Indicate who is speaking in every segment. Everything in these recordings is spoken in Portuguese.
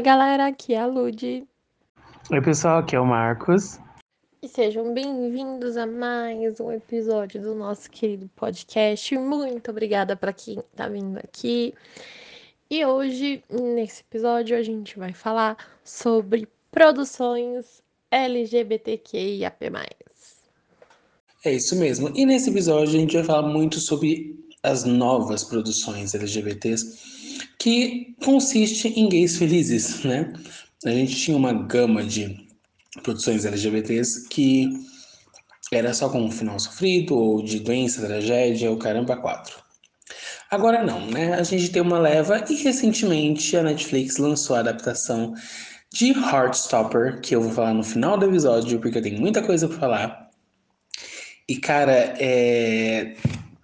Speaker 1: Oi, galera, aqui é a Lud.
Speaker 2: Oi, pessoal, aqui é o Marcos.
Speaker 1: E sejam bem-vindos a mais um episódio do nosso querido podcast. Muito obrigada para quem tá vindo aqui. E hoje, nesse episódio, a gente vai falar sobre produções LGBTQIAP+.
Speaker 2: É isso mesmo. E nesse episódio a gente vai falar muito sobre as novas produções LGBTs, que consiste em gays felizes, né? A gente tinha uma gama de produções LGBTs que era só com um final sofrido, ou de doença, tragédia, ou caramba, quatro. Agora não, né? A gente tem uma leva e recentemente a Netflix lançou a adaptação de Heartstopper, que eu vou falar no final do episódio, porque eu tenho muita coisa para falar. E cara, é.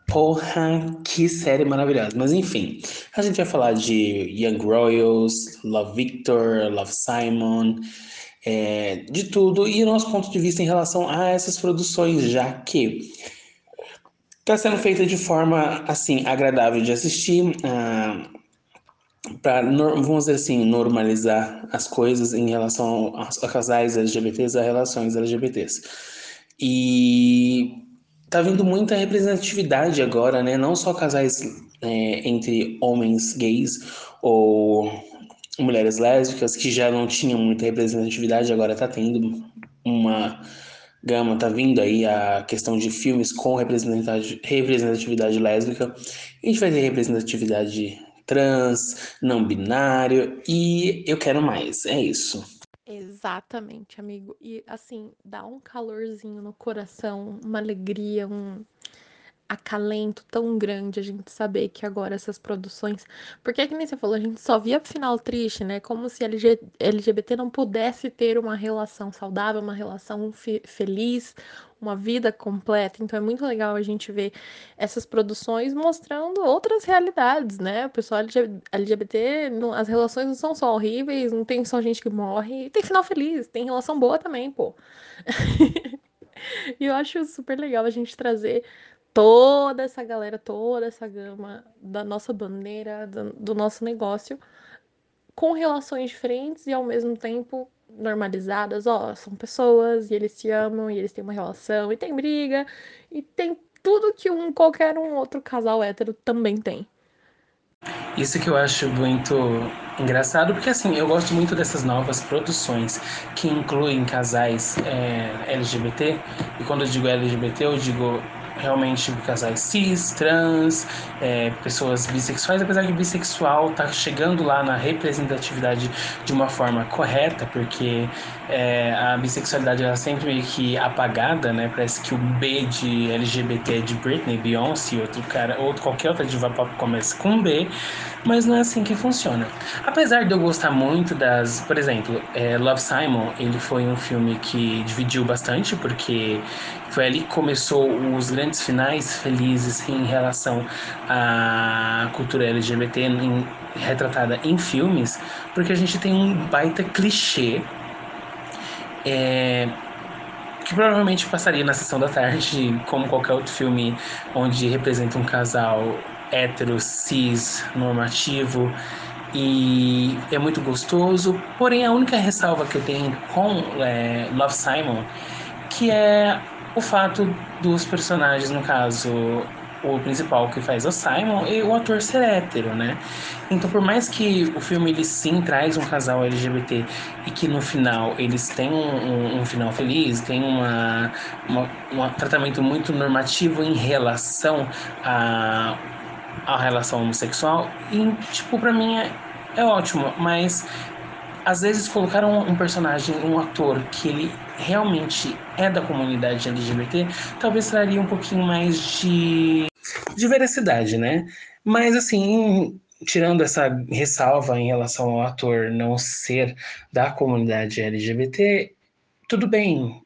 Speaker 2: Porra, que série maravilhosa. Mas enfim, a gente vai falar de Young Royals, Love Victor, Love Simon, é, de tudo e o nosso ponto de vista em relação a essas produções, já que está sendo feita de forma assim agradável de assistir, ah, para vamos dizer assim normalizar as coisas em relação a, casais LGBTs, a relações LGBTs e tá vindo muita representatividade agora, né? Não só casais é, entre homens gays ou mulheres lésbicas que já não tinham muita representatividade, agora tá tendo uma gama, tá vindo aí a questão de filmes com representatividade, lésbica. A gente vai ter representatividade trans, não binário e eu quero mais. É isso.
Speaker 1: Exatamente, amigo. E assim, dá um calorzinho no coração, uma alegria, um acalento tão grande a gente saber que agora essas produções. Porque é que nem você falou, a gente só via final triste, né? Como se LG, LGBT não pudesse ter uma relação saudável, uma relação feliz, uma vida completa. Então é muito legal a gente ver essas produções mostrando outras realidades, né? O pessoal LGBT, as relações não são só horríveis, não tem só gente que morre, tem final feliz, tem relação boa também, pô. e eu acho super legal a gente trazer toda essa galera, toda essa gama da nossa bandeira, do, do nosso negócio, com relações diferentes e ao mesmo tempo normalizadas. Ó, são pessoas e eles se amam e eles têm uma relação e tem briga e tem tudo que um qualquer um outro casal hétero também tem.
Speaker 2: Isso que eu acho muito engraçado, porque assim, eu gosto muito dessas novas produções que incluem casais é, LGBT, e quando eu digo LGBT, eu digo realmente casais cis, trans, é, pessoas bissexuais, apesar que bissexual tá chegando lá na representatividade de uma forma correta, porque é, a bissexualidade é sempre meio que apagada, né? Parece que o B de LGBT é de Britney, Beyoncé, outro cara, ou qualquer outra diva pop começa com B, mas não é assim que funciona. Apesar de eu gostar muito das, por exemplo, é, Love Simon, ele foi um filme que dividiu bastante, porque foi ali que começou os grandes finais felizes em relação à cultura LGBT em, retratada em filmes, porque a gente tem um baita clichê é, que provavelmente passaria na sessão da tarde, como qualquer outro filme onde representa um casal hétero, cis, normativo e é muito gostoso. Porém, a única ressalva que eu tenho com é, Love Simon, que é o fato dos personagens, no caso, o principal que faz o Simon e o ator ser hétero, né? Então, por mais que o filme ele sim traz um casal LGBT e que no final eles têm um, um, um final feliz, tem uma, uma, um tratamento muito normativo em relação a a relação homossexual e tipo para mim é, é ótimo, mas às vezes colocaram um personagem, um ator que ele realmente é da comunidade LGBT, talvez traria um pouquinho mais de, de veracidade, né? Mas assim, tirando essa ressalva em relação ao ator não ser da comunidade LGBT, tudo bem.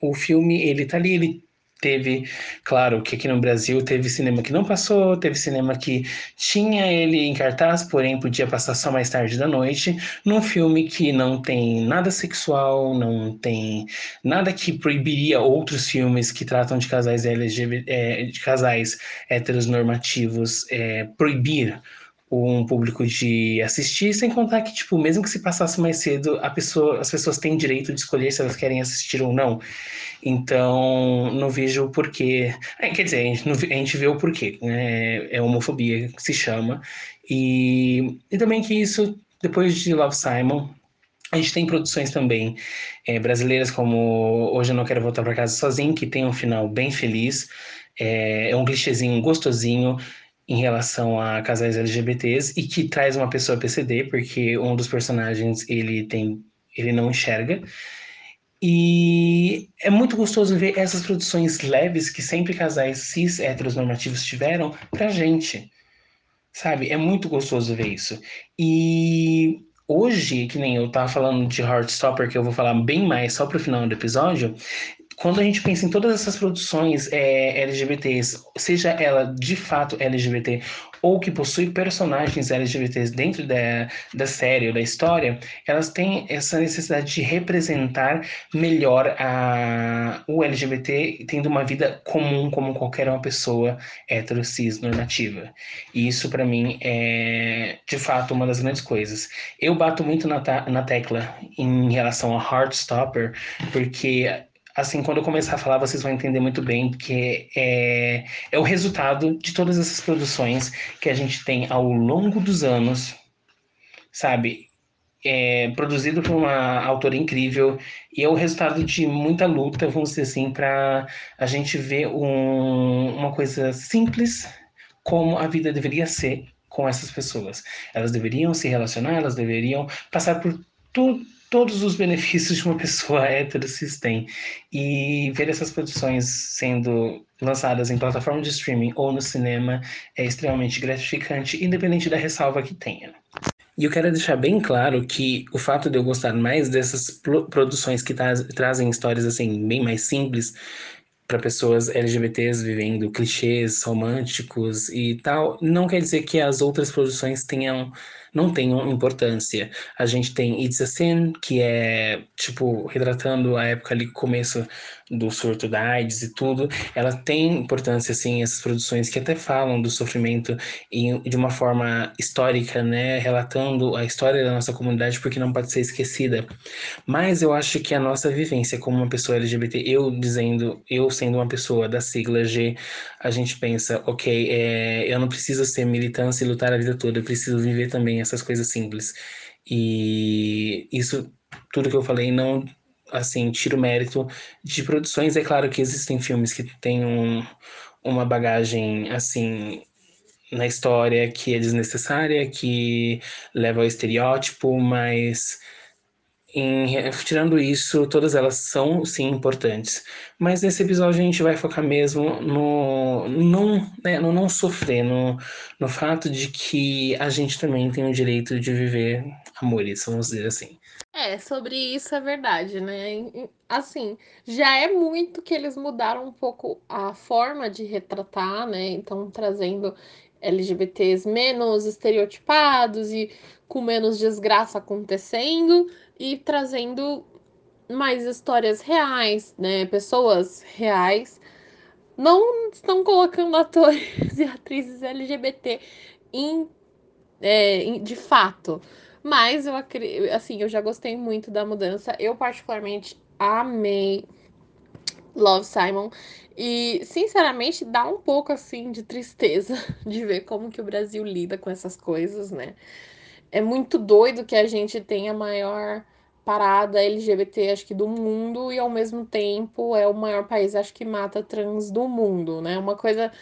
Speaker 2: O filme, ele tá ali, ele Teve, claro, que aqui no Brasil teve cinema que não passou, teve cinema que tinha ele em cartaz, porém podia passar só mais tarde da noite, num filme que não tem nada sexual, não tem nada que proibiria outros filmes que tratam de casais LGBT, é, de casais heteronormativos, é, proibir um público de assistir, sem contar que, tipo, mesmo que se passasse mais cedo, a pessoa, as pessoas têm direito de escolher se elas querem assistir ou não. Então, não vejo o porquê. É, quer dizer, a gente, não, a gente vê o porquê, né? É homofobia que se chama. E, e também que isso, depois de Love Simon, a gente tem produções também é, brasileiras como Hoje Eu Não Quero Voltar para Casa Sozinho, que tem um final bem feliz. É, é um clichêzinho gostosinho em relação a casais LGBTs e que traz uma pessoa PCD, porque um dos personagens ele tem ele não enxerga. E é muito gostoso ver essas produções leves que sempre casais cis heteronormativos tiveram pra gente. Sabe? É muito gostoso ver isso. E hoje, que nem eu tava falando de Heartstopper, que eu vou falar bem mais só pro final do episódio, quando a gente pensa em todas essas produções é, LGBTs, seja ela de fato LGBT ou que possui personagens LGBTs dentro da, da série ou da história, elas têm essa necessidade de representar melhor a, o LGBT tendo uma vida comum como qualquer uma pessoa hetero, cis, normativa. E isso, para mim, é de fato uma das grandes coisas. Eu bato muito na, na tecla em relação a Heartstopper, porque assim, quando eu começar a falar, vocês vão entender muito bem, porque é, é o resultado de todas essas produções que a gente tem ao longo dos anos, sabe? É, produzido por uma autora incrível e é o resultado de muita luta, vamos dizer assim, para a gente ver um, uma coisa simples como a vida deveria ser com essas pessoas. Elas deveriam se relacionar, elas deveriam passar por tudo todos os benefícios de uma pessoa hétero cis tem. E ver essas produções sendo lançadas em plataforma de streaming ou no cinema é extremamente gratificante, independente da ressalva que tenha. E eu quero deixar bem claro que o fato de eu gostar mais dessas produções que tra trazem histórias assim bem mais simples para pessoas LGBTs vivendo clichês românticos e tal, não quer dizer que as outras produções tenham não tenham importância. A gente tem It's a Sin, que é, tipo, retratando a época ali, começo do surto da AIDS e tudo. Ela tem importância, assim, essas produções que até falam do sofrimento em, de uma forma histórica, né? Relatando a história da nossa comunidade, porque não pode ser esquecida. Mas eu acho que a nossa vivência como uma pessoa LGBT, eu dizendo, eu sendo uma pessoa da sigla G, a gente pensa, ok, é, eu não preciso ser militância e lutar a vida toda, eu preciso viver também essas coisas simples. E isso, tudo que eu falei, não, assim, tiro mérito de produções. É claro que existem filmes que têm um, uma bagagem, assim, na história que é desnecessária, que leva ao estereótipo, mas em, tirando isso, todas elas são sim importantes. Mas nesse episódio a gente vai focar mesmo no não, né, no não sofrer, no, no fato de que a gente também tem o direito de viver amores, vamos dizer assim.
Speaker 1: É, sobre isso é verdade, né? Assim, já é muito que eles mudaram um pouco a forma de retratar, né? Então, trazendo LGBTs menos estereotipados e com menos desgraça acontecendo e trazendo mais histórias reais, né? Pessoas reais. Não estão colocando atores e atrizes LGBT em, é, em, de fato. Mas eu assim, eu já gostei muito da mudança. Eu particularmente amei Love Simon. E, sinceramente, dá um pouco assim de tristeza de ver como que o Brasil lida com essas coisas, né? É muito doido que a gente tenha a maior parada LGBT, acho que do mundo, e ao mesmo tempo é o maior país, acho que mata trans do mundo, né? Uma coisa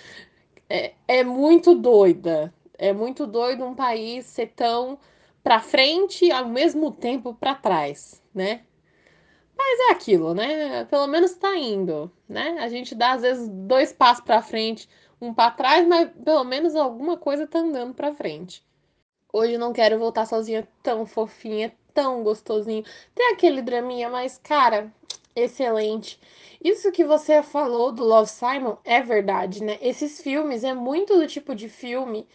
Speaker 1: é, é muito doida. É muito doido um país ser tão para frente e ao mesmo tempo para trás, né? Mas é aquilo, né? Pelo menos tá indo, né? A gente dá às vezes dois passos para frente, um para trás, mas pelo menos alguma coisa tá andando para frente. Hoje não quero voltar sozinha, tão fofinha, tão gostosinho. Tem aquele draminha, mas, cara, excelente. Isso que você falou do Love Simon é verdade, né? Esses filmes é muito do tipo de filme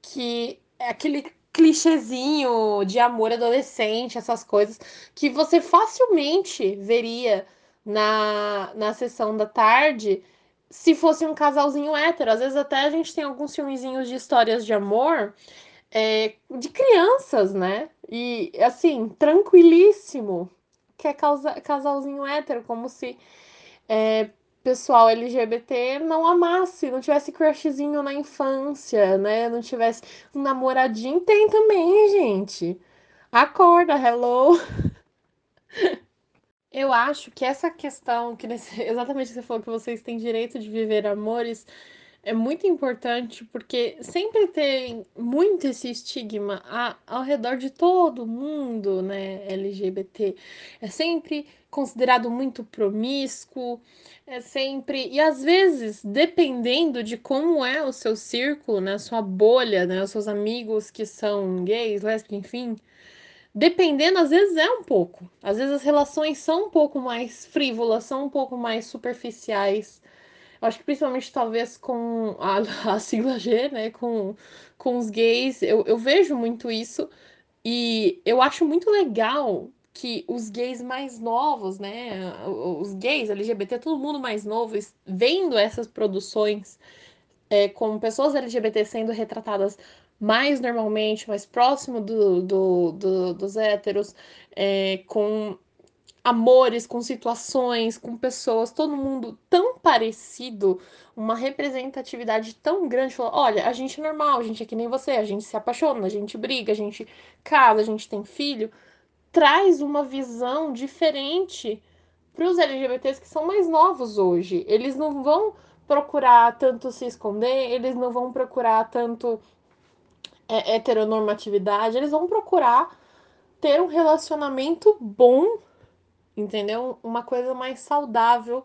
Speaker 1: que é aquele clichêzinho de amor adolescente, essas coisas, que você facilmente veria na, na sessão da tarde se fosse um casalzinho hétero. Às vezes até a gente tem alguns filmezinhos de histórias de amor é, de crianças, né? E assim, tranquilíssimo. Que é causa, casalzinho hétero, como se é, pessoal LGBT não amasse, não tivesse crushzinho na infância, né? Não tivesse um namoradinho. Tem também, gente. Acorda, hello. Eu acho que essa questão, que nesse, exatamente você falou que vocês têm direito de viver amores, é muito importante porque sempre tem muito esse estigma a, ao redor de todo mundo, né, LGBT. É sempre considerado muito promíscuo, é sempre. E às vezes, dependendo de como é o seu círculo, né, sua bolha, né, os seus amigos que são gays, lésbicas, enfim. Dependendo, às vezes é um pouco. Às vezes as relações são um pouco mais frívolas, são um pouco mais superficiais acho que principalmente talvez com a, a sigla G, né? Com, com os gays, eu, eu vejo muito isso. E eu acho muito legal que os gays mais novos, né? Os gays, LGBT, todo mundo mais novo, vendo essas produções é, com pessoas LGBT sendo retratadas mais normalmente, mais próximo do, do, do dos héteros, é, com amores, com situações, com pessoas, todo mundo tão parecido, uma representatividade tão grande. Falou, olha, a gente é normal, a gente é que nem você, a gente se apaixona, a gente briga, a gente casa, a gente tem filho. Traz uma visão diferente para os LGBTs que são mais novos hoje. Eles não vão procurar tanto se esconder, eles não vão procurar tanto é, heteronormatividade, eles vão procurar ter um relacionamento bom entendeu? Uma coisa mais saudável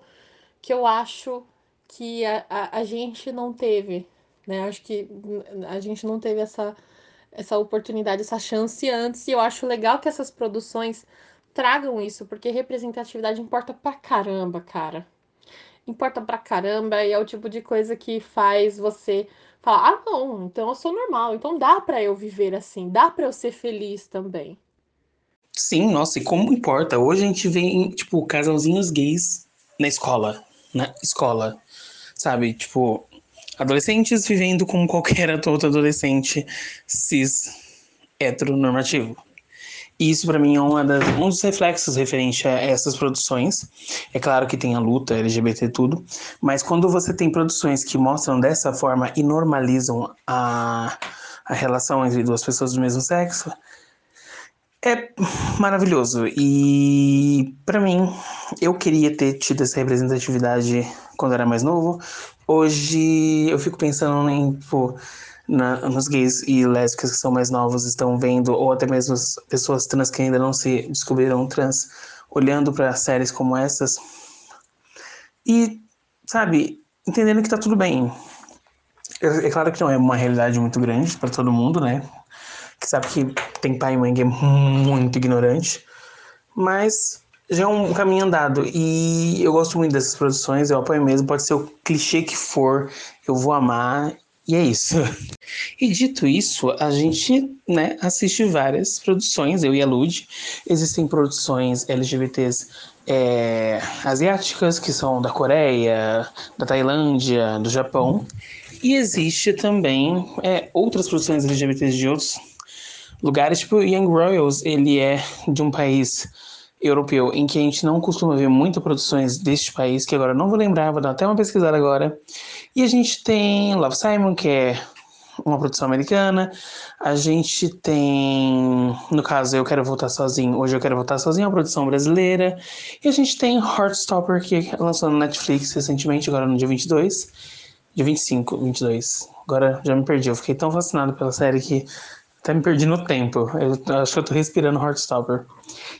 Speaker 1: que eu acho que a, a, a gente não teve, né? Acho que a gente não teve essa, essa oportunidade, essa chance antes, e eu acho legal que essas produções tragam isso, porque representatividade importa pra caramba, cara. Importa pra caramba e é o tipo de coisa que faz você falar: ah, não, então eu sou normal, então dá pra eu viver assim, dá pra eu ser feliz também.
Speaker 2: Sim, nossa, e como importa? Hoje a gente vê, tipo, casalzinhos gays na escola, na escola, sabe? Tipo, adolescentes vivendo como qualquer outro adolescente cis heteronormativo. E isso para mim é uma das, um dos reflexos referente a essas produções. É claro que tem a luta LGBT tudo, mas quando você tem produções que mostram dessa forma e normalizam a, a relação entre duas pessoas do mesmo sexo, é maravilhoso. E para mim, eu queria ter tido essa representatividade quando era mais novo. Hoje eu fico pensando em, tipo, na, nos gays e lésbicas que são mais novos estão vendo, ou até mesmo as pessoas trans que ainda não se descobriram trans, olhando para séries como essas. E, sabe, entendendo que tá tudo bem. É, é claro que não é uma realidade muito grande para todo mundo, né? Que sabe que tem pai e mãe que é muito ignorante, mas já é um caminho andado e eu gosto muito dessas produções, eu apoio mesmo, pode ser o clichê que for, eu vou amar e é isso. E dito isso, a gente né, assiste várias produções, eu e a Lud. Existem produções LGBTs é, asiáticas, que são da Coreia, da Tailândia, do Japão. E existe também é, outras produções LGBTs de outros lugares, tipo Young Royals, ele é de um país europeu em que a gente não costuma ver muitas produções deste país, que agora não vou lembrar, vou dar até uma pesquisada agora. E a gente tem Love Simon, que é uma produção americana. A gente tem, no caso, Eu Quero Voltar Sozinho, Hoje Eu Quero Voltar Sozinho, uma produção brasileira. E a gente tem Heartstopper, que lançou no Netflix recentemente, agora no dia 22. Dia 25, 22. Agora já me perdi, eu fiquei tão fascinado pela série que até me perdi no tempo. Eu acho que eu tô respirando Heartstopper.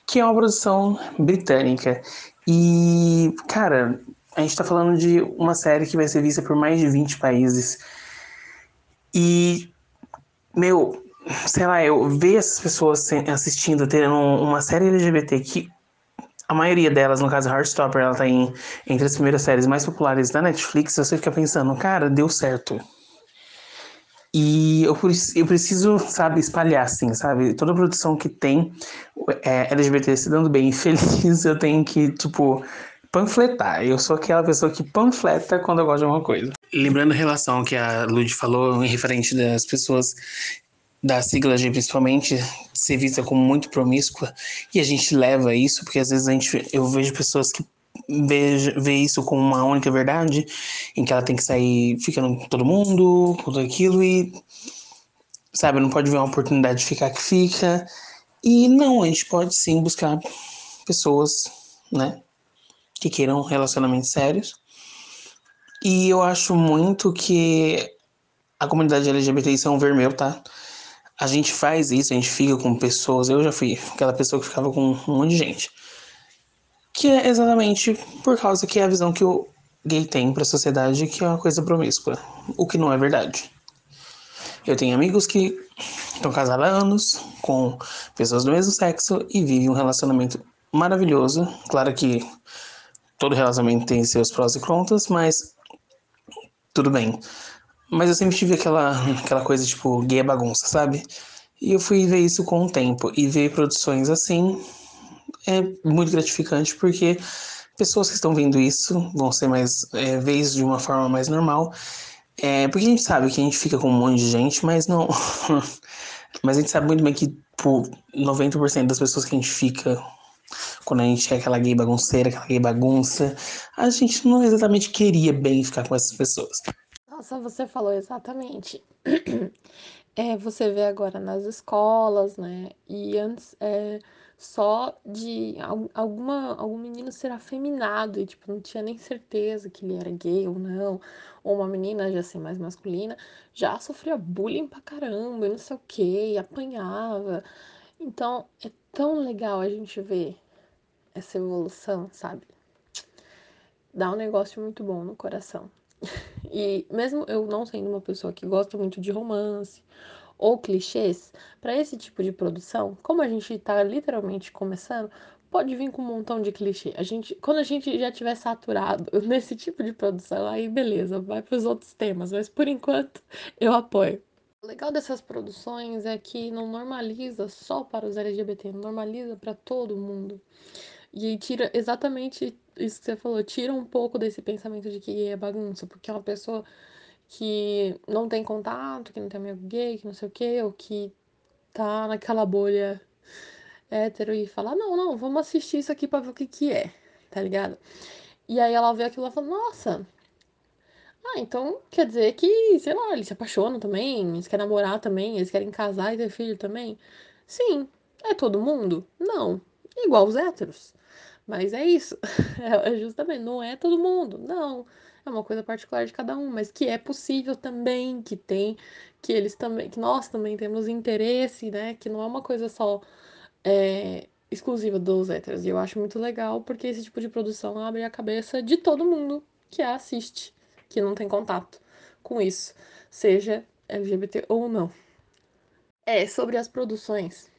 Speaker 2: Que é uma produção britânica. E, cara, a gente tá falando de uma série que vai ser vista por mais de 20 países. E, meu, sei lá, eu ver essas pessoas assistindo, tendo uma série LGBT que a maioria delas, no caso Heartstopper, ela tá em, entre as primeiras séries mais populares da Netflix, você fica pensando, cara, deu certo. E eu, eu preciso, sabe, espalhar, assim, sabe? Toda produção que tem é, LGBT se dando bem e feliz, eu tenho que, tipo, panfletar. Eu sou aquela pessoa que panfleta quando eu gosto de alguma coisa. Lembrando a relação que a Lud falou em referente das pessoas da sigla G principalmente ser vista como muito promíscua e a gente leva isso porque às vezes a gente eu vejo pessoas que vê, vê isso como uma única verdade em que ela tem que sair ficando com todo mundo com tudo aquilo e sabe não pode ver uma oportunidade de ficar que fica e não a gente pode sim buscar pessoas né que queiram relacionamentos sérios e eu acho muito que a comunidade LGBT isso é um ver meu, tá? A gente faz isso, a gente fica com pessoas. Eu já fui aquela pessoa que ficava com um monte de gente. Que é exatamente por causa que é a visão que o gay tem pra sociedade, que é uma coisa promíscua. O que não é verdade. Eu tenho amigos que estão casados há anos com pessoas do mesmo sexo e vivem um relacionamento maravilhoso. Claro que todo relacionamento tem seus prós e contras, mas tudo bem. Mas eu sempre tive aquela, aquela coisa, tipo, gay é bagunça, sabe? E eu fui ver isso com o tempo. E ver produções assim é muito gratificante, porque pessoas que estão vendo isso vão ser mais. É, isso de uma forma mais normal. É, porque a gente sabe que a gente fica com um monte de gente, mas não. mas a gente sabe muito bem que, por 90% das pessoas que a gente fica quando a gente é aquela gay bagunceira, aquela gay bagunça, a gente não exatamente queria bem ficar com essas pessoas.
Speaker 1: Nossa, você falou exatamente. É, você vê agora nas escolas, né? E antes é só de alguma, algum menino ser afeminado e, tipo, não tinha nem certeza que ele era gay ou não, ou uma menina já ser mais masculina, já sofria bullying pra caramba, e não sei o que, apanhava. Então, é tão legal a gente ver essa evolução, sabe? Dá um negócio muito bom no coração. E mesmo eu não sendo uma pessoa que gosta muito de romance ou clichês, para esse tipo de produção, como a gente tá literalmente começando, pode vir com um montão de clichê. A gente, quando a gente já tiver saturado nesse tipo de produção, aí beleza, vai para os outros temas, mas por enquanto eu apoio. O legal dessas produções é que não normaliza só para os LGBT, normaliza para todo mundo. E tira exatamente isso que você falou, tira um pouco desse pensamento de que é bagunça, porque uma pessoa que não tem contato, que não tem amigo gay, que não sei o quê, ou que tá naquela bolha hétero e fala, não, não, vamos assistir isso aqui pra ver o que que é, tá ligado? E aí ela vê aquilo e fala, nossa, ah, então quer dizer que, sei lá, eles se apaixonam também, eles querem namorar também, eles querem casar e ter filho também? Sim. É todo mundo? Não. Igual os héteros. Mas é isso. É justamente, não é todo mundo. Não. É uma coisa particular de cada um, mas que é possível também, que tem, que eles também, que nós também temos interesse, né? Que não é uma coisa só é, exclusiva dos héteros. E eu acho muito legal porque esse tipo de produção abre a cabeça de todo mundo que a assiste, que não tem contato com isso, seja LGBT ou não. É, sobre as produções.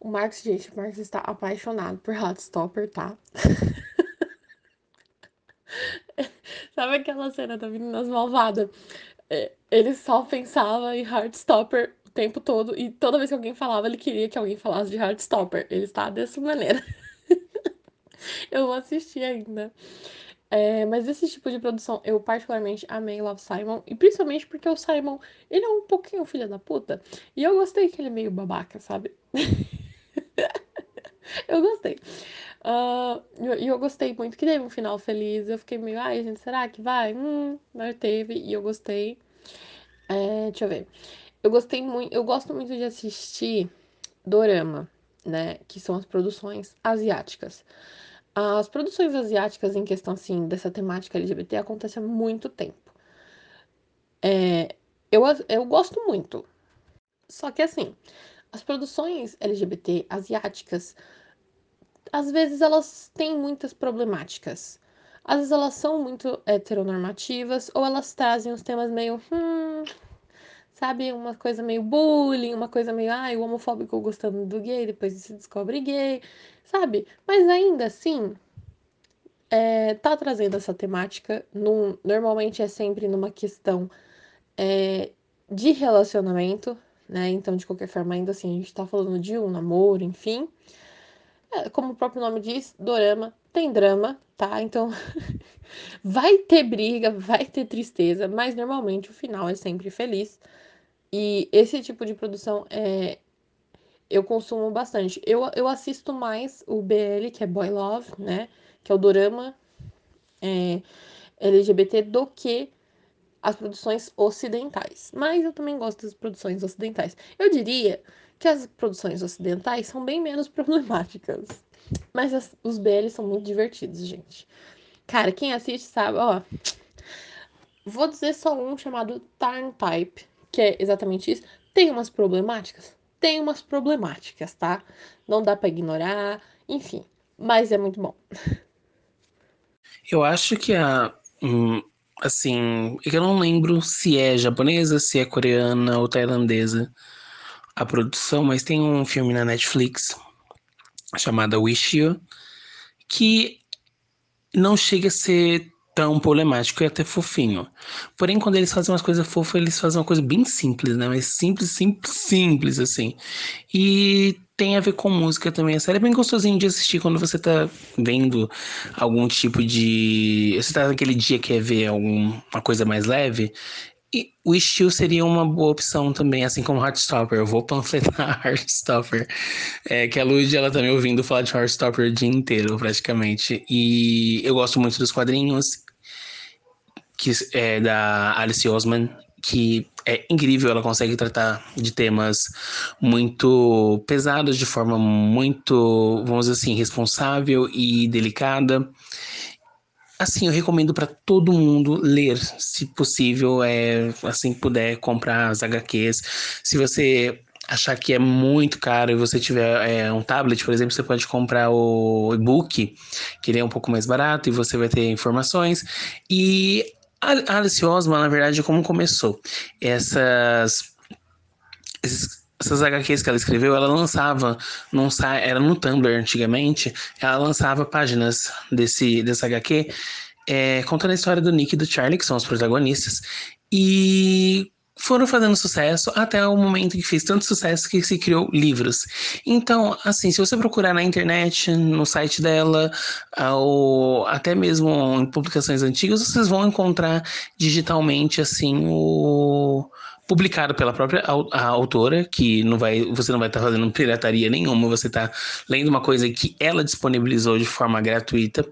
Speaker 1: O Marcos, gente, o Marcos está apaixonado por Heartstopper, tá? Sabe aquela cena da Meninas Malvada? É, ele só pensava em Heartstopper o tempo todo e toda vez que alguém falava, ele queria que alguém falasse de Heartstopper. Ele está dessa maneira. eu vou assistir ainda. É, mas esse tipo de produção, eu particularmente amei Love Simon. E principalmente porque o Simon, ele é um pouquinho filho da puta. E eu gostei que ele é meio babaca, sabe? eu gostei. Uh, e eu, eu, gostei muito que teve um final feliz. Eu fiquei meio, ai, gente, será que vai? Hum, mas teve. E eu gostei. É, deixa eu ver. Eu gostei muito, eu gosto muito de assistir dorama, né? Que são as produções asiáticas. As produções asiáticas em questão, assim, dessa temática LGBT acontecem há muito tempo. É, eu, eu gosto muito. Só que, assim, as produções LGBT asiáticas, às vezes elas têm muitas problemáticas. Às vezes elas são muito heteronormativas ou elas trazem os temas meio, hum, sabe, uma coisa meio bullying, uma coisa meio, ai, o homofóbico gostando do gay, depois se descobre gay, sabe? Mas ainda assim, é, tá trazendo essa temática, num, normalmente é sempre numa questão é, de relacionamento, né? Então, de qualquer forma, ainda assim, a gente tá falando de um namoro, enfim. É, como o próprio nome diz, dorama tem drama, tá? Então, vai ter briga, vai ter tristeza, mas normalmente o final é sempre feliz. E esse tipo de produção é, eu consumo bastante. Eu, eu assisto mais o BL, que é Boy Love, né? Que é o dorama é, LGBT, do que as produções ocidentais. Mas eu também gosto das produções ocidentais. Eu diria que as produções ocidentais são bem menos problemáticas. Mas as, os BL são muito divertidos, gente. Cara, quem assiste sabe, ó. Vou dizer só um chamado Tarn Type, que é exatamente isso. Tem umas problemáticas? Tem umas problemáticas, tá? Não dá para ignorar, enfim. Mas é muito bom.
Speaker 2: Eu acho que a. Hum, assim, eu não lembro se é japonesa, se é coreana ou tailandesa a produção, mas tem um filme na Netflix chamado Wish You que não chega a ser tão problemático e até fofinho. Porém, quando eles fazem umas coisas fofas, eles fazem uma coisa bem simples, né? Mas simples, simples, simples, assim. E tem a ver com música também. A série é bem gostosinho de assistir quando você tá vendo algum tipo de. Você tá naquele dia que quer ver alguma coisa mais leve. E o estilo seria uma boa opção também, assim como Heartstopper. Eu vou panfletar Heartstopper. É, que a Lud, ela tá me ouvindo falar de Heartstopper o dia inteiro, praticamente. E eu gosto muito dos quadrinhos que é da Alice Osman, que é incrível, ela consegue tratar de temas muito pesados de forma muito, vamos dizer assim, responsável e delicada. Assim, eu recomendo para todo mundo ler, se possível, é, assim puder comprar as HQs. Se você achar que é muito caro e você tiver é, um tablet, por exemplo, você pode comprar o e-book, que ele é um pouco mais barato e você vai ter informações. E a Alice Osman, na verdade, como começou? Essas, essas HQs que ela escreveu, ela lançava, num, era no Tumblr antigamente, ela lançava páginas desse, desse HQ é, contando a história do Nick e do Charlie, que são os protagonistas, e foram fazendo sucesso até o momento que fez tanto sucesso que se criou livros. Então, assim, se você procurar na internet, no site dela, ou até mesmo em publicações antigas, vocês vão encontrar digitalmente assim o publicado pela própria autora, que não vai, você não vai estar tá fazendo pirataria nenhuma, você está lendo uma coisa que ela disponibilizou de forma gratuita.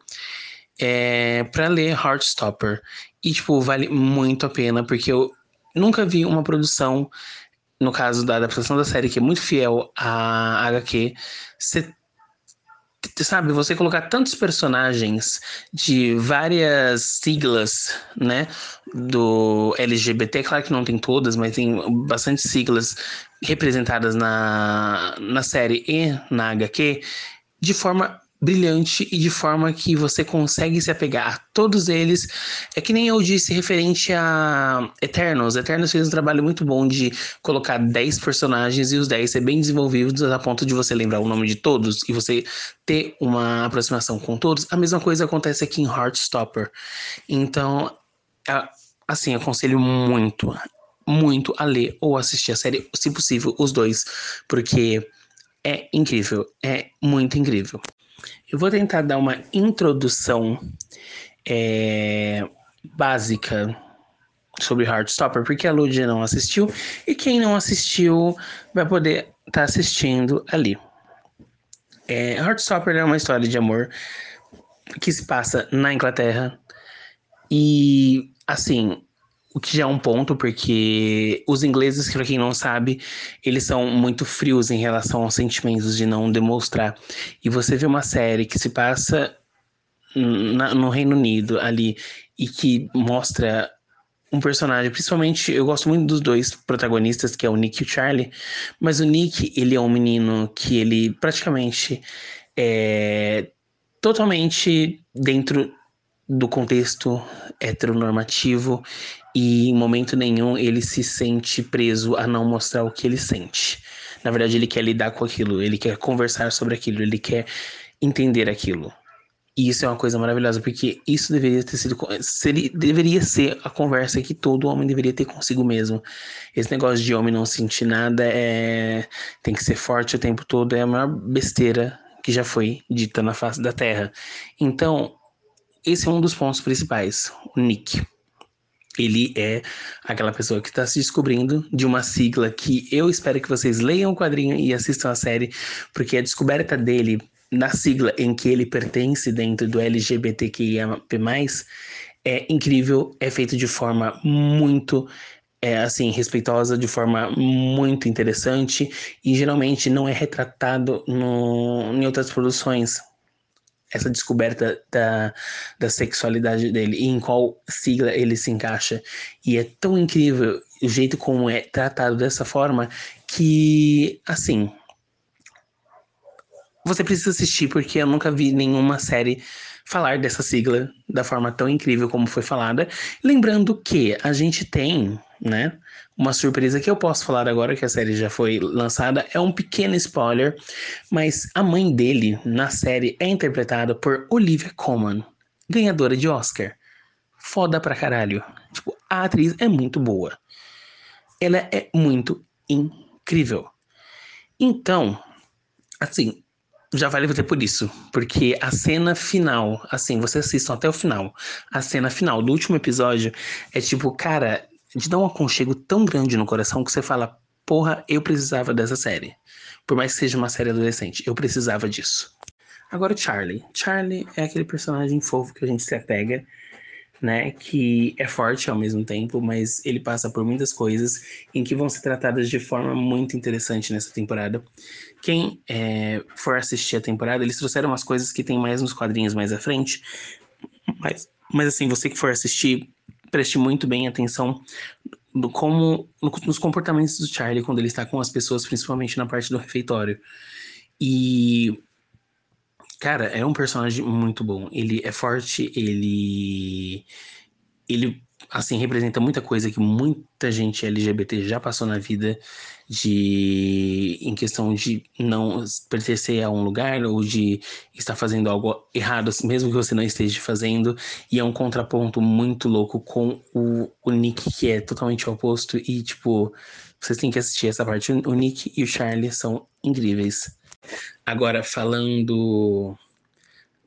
Speaker 2: É, para ler Heartstopper. E, tipo, vale muito a pena, porque eu, nunca vi uma produção, no caso da adaptação da série, que é muito fiel à HQ, você sabe, você colocar tantos personagens de várias siglas, né, do LGBT, claro que não tem todas, mas tem bastante siglas representadas na, na série e na HQ, de forma brilhante e de forma que você consegue se apegar a todos eles. É que nem eu disse referente a Eternos. Eternos fez um trabalho muito bom de colocar 10 personagens e os 10 ser bem desenvolvidos a ponto de você lembrar o nome de todos e você ter uma aproximação com todos. A mesma coisa acontece aqui em Heartstopper. Então, assim, aconselho muito, muito a ler ou assistir a série, se possível, os dois, porque é incrível, é muito incrível. Eu vou tentar dar uma introdução é, básica sobre Heartstopper, porque a Ludia não assistiu e quem não assistiu vai poder estar tá assistindo ali. É, Heartstopper é uma história de amor que se passa na Inglaterra e assim o que já é um ponto, porque os ingleses, para quem não sabe, eles são muito frios em relação aos sentimentos de não demonstrar. E você vê uma série que se passa na, no Reino Unido ali e que mostra um personagem, principalmente eu gosto muito dos dois protagonistas, que é o Nick e o Charlie, mas o Nick, ele é um menino que ele praticamente é totalmente dentro do contexto heteronormativo e em momento nenhum ele se sente preso a não mostrar o que ele sente. Na verdade, ele quer lidar com aquilo, ele quer conversar sobre aquilo, ele quer entender aquilo. E isso é uma coisa maravilhosa, porque isso deveria ter sido. Seria, deveria ser a conversa que todo homem deveria ter consigo mesmo. Esse negócio de homem não sentir nada é. tem que ser forte o tempo todo, é a maior besteira que já foi dita na face da Terra. Então, esse é um dos pontos principais, o Nick. Ele é aquela pessoa que está se descobrindo de uma sigla que eu espero que vocês leiam o quadrinho e assistam a série, porque a descoberta dele na sigla em que ele pertence dentro do LGBTQIA+, é incrível, é feito de forma muito é assim respeitosa de forma muito interessante e geralmente não é retratado no, em outras produções essa descoberta da, da sexualidade dele e em qual sigla ele se encaixa e é tão incrível o jeito como é tratado dessa forma que assim você precisa assistir porque eu nunca vi nenhuma série falar dessa sigla da forma tão incrível como foi falada. Lembrando que a gente tem, né, uma surpresa que eu posso falar agora que a série já foi lançada, é um pequeno spoiler, mas a mãe dele na série é interpretada por Olivia Colman, ganhadora de Oscar. Foda pra caralho. Tipo, a atriz é muito boa. Ela é muito incrível. Então, assim, já vale você por isso, porque a cena final, assim, você assistam até o final. A cena final do último episódio é tipo, cara, te dá um aconchego tão grande no coração que você fala, porra, eu precisava dessa série. Por mais que seja uma série adolescente, eu precisava disso. Agora Charlie. Charlie é aquele personagem fofo que a gente se apega né? Que é forte ao mesmo tempo, mas ele passa por muitas coisas em que vão ser tratadas de forma muito interessante nessa temporada. Quem é, for assistir a temporada, eles trouxeram umas coisas que tem mais nos quadrinhos mais à frente. Mas, mas assim, você que for assistir, preste muito bem atenção no como no, nos comportamentos do Charlie quando ele está com as pessoas, principalmente na parte do refeitório. E Cara, é um personagem muito bom. Ele é forte, ele. Ele, assim, representa muita coisa que muita gente LGBT já passou na vida, de. em questão de não pertencer a um lugar ou de estar fazendo algo errado, assim, mesmo que você não esteja fazendo. E é um contraponto muito louco com o, o Nick, que é totalmente oposto. E, tipo, vocês têm que assistir essa parte. O Nick e o Charlie são incríveis. Agora, falando